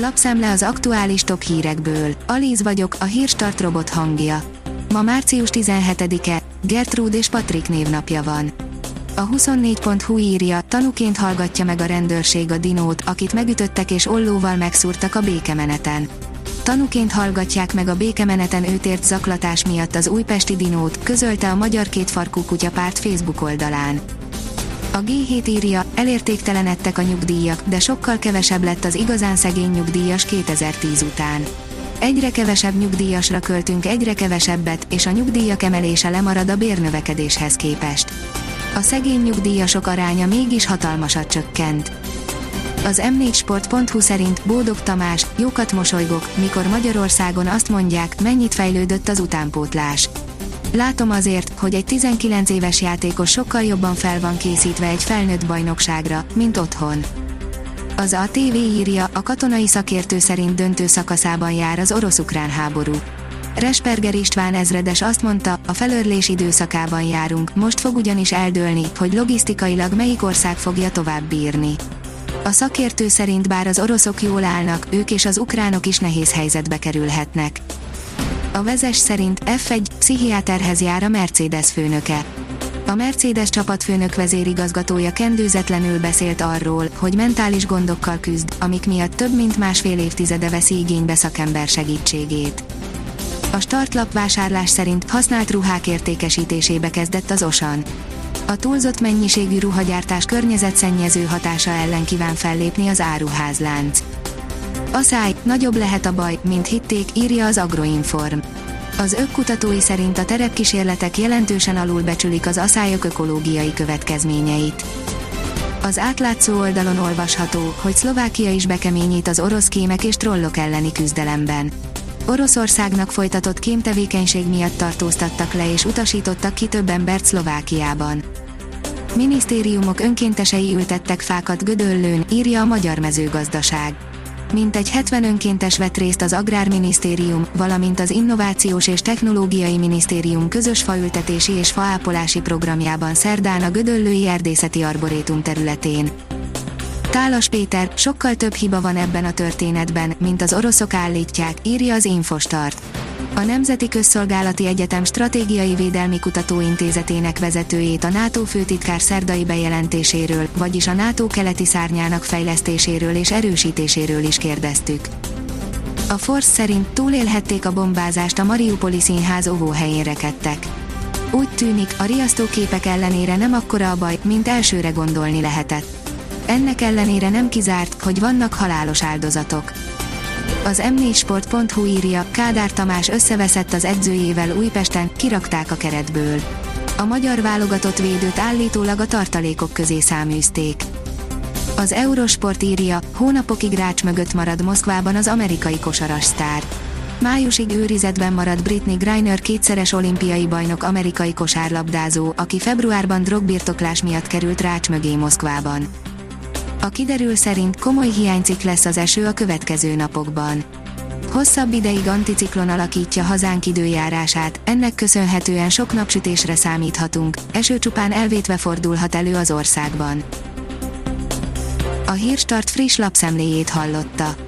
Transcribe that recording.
Lapszemle az aktuális top hírekből. Alíz vagyok, a hírstart robot hangja. Ma március 17-e, Gertrude és Patrik névnapja van. A 24.hu írja, tanúként hallgatja meg a rendőrség a dinót, akit megütöttek és ollóval megszúrtak a békemeneten. Tanúként hallgatják meg a békemeneten őt ért zaklatás miatt az újpesti dinót, közölte a Magyar Kétfarkú Kutya párt Facebook oldalán. A G7 írja, elértéktelenedtek a nyugdíjak, de sokkal kevesebb lett az igazán szegény nyugdíjas 2010 után. Egyre kevesebb nyugdíjasra költünk egyre kevesebbet, és a nyugdíjak emelése lemarad a bérnövekedéshez képest. A szegény nyugdíjasok aránya mégis hatalmasat csökkent. Az m4sport.hu szerint Bódog Tamás, jókat mosolygok, mikor Magyarországon azt mondják, mennyit fejlődött az utánpótlás. Látom azért, hogy egy 19 éves játékos sokkal jobban fel van készítve egy felnőtt bajnokságra, mint otthon. Az ATV írja, a katonai szakértő szerint döntő szakaszában jár az orosz-ukrán háború. Resperger István ezredes azt mondta, a felörlés időszakában járunk, most fog ugyanis eldőlni, hogy logisztikailag melyik ország fogja tovább bírni. A szakértő szerint bár az oroszok jól állnak, ők és az ukránok is nehéz helyzetbe kerülhetnek. A vezes szerint F1 pszichiáterhez jár a Mercedes főnöke. A Mercedes csapatfőnök vezérigazgatója kendőzetlenül beszélt arról, hogy mentális gondokkal küzd, amik miatt több mint másfél évtizede veszi igénybe szakember segítségét. A startlap vásárlás szerint használt ruhák értékesítésébe kezdett az Osan. A túlzott mennyiségű ruhagyártás környezetszennyező hatása ellen kíván fellépni az áruházlánc. A száj, nagyobb lehet a baj, mint hitték, írja az Agroinform. Az ökkutatói szerint a terepkísérletek jelentősen alulbecsülik az aszályok ökológiai következményeit. Az átlátszó oldalon olvasható, hogy Szlovákia is bekeményít az orosz kémek és trollok elleni küzdelemben. Oroszországnak folytatott kémtevékenység miatt tartóztattak le és utasítottak ki több embert Szlovákiában. Minisztériumok önkéntesei ültettek fákat Gödöllőn, írja a Magyar Mezőgazdaság. Mintegy 70 önkéntes vett részt az Agrárminisztérium, valamint az Innovációs és Technológiai Minisztérium közös faültetési és faápolási programjában szerdán a Gödöllői Erdészeti Arborétum területén. Tálas Péter, sokkal több hiba van ebben a történetben, mint az oroszok állítják, írja az Infostart. A Nemzeti Közszolgálati Egyetem Stratégiai Védelmi Kutatóintézetének vezetőjét a NATO főtitkár szerdai bejelentéséről, vagyis a NATO keleti szárnyának fejlesztéséről és erősítéséről is kérdeztük. A Force szerint túlélhették a bombázást a Mariupoli színház óvóhelyén rekedtek. Úgy tűnik, a riasztóképek ellenére nem akkora a baj, mint elsőre gondolni lehetett ennek ellenére nem kizárt, hogy vannak halálos áldozatok. Az m4sport.hu írja, Kádár Tamás összeveszett az edzőjével Újpesten, kirakták a keretből. A magyar válogatott védőt állítólag a tartalékok közé száműzték. Az Eurosport írja, hónapokig rács mögött marad Moszkvában az amerikai kosaras sztár. Májusig őrizetben marad Britney Griner kétszeres olimpiai bajnok amerikai kosárlabdázó, aki februárban drogbirtoklás miatt került rács mögé Moszkvában. A kiderül szerint komoly hiánycik lesz az eső a következő napokban. Hosszabb ideig anticiklon alakítja hazánk időjárását, ennek köszönhetően sok napsütésre számíthatunk, eső csupán elvétve fordulhat elő az országban. A Hírstart friss lapszemléjét hallotta.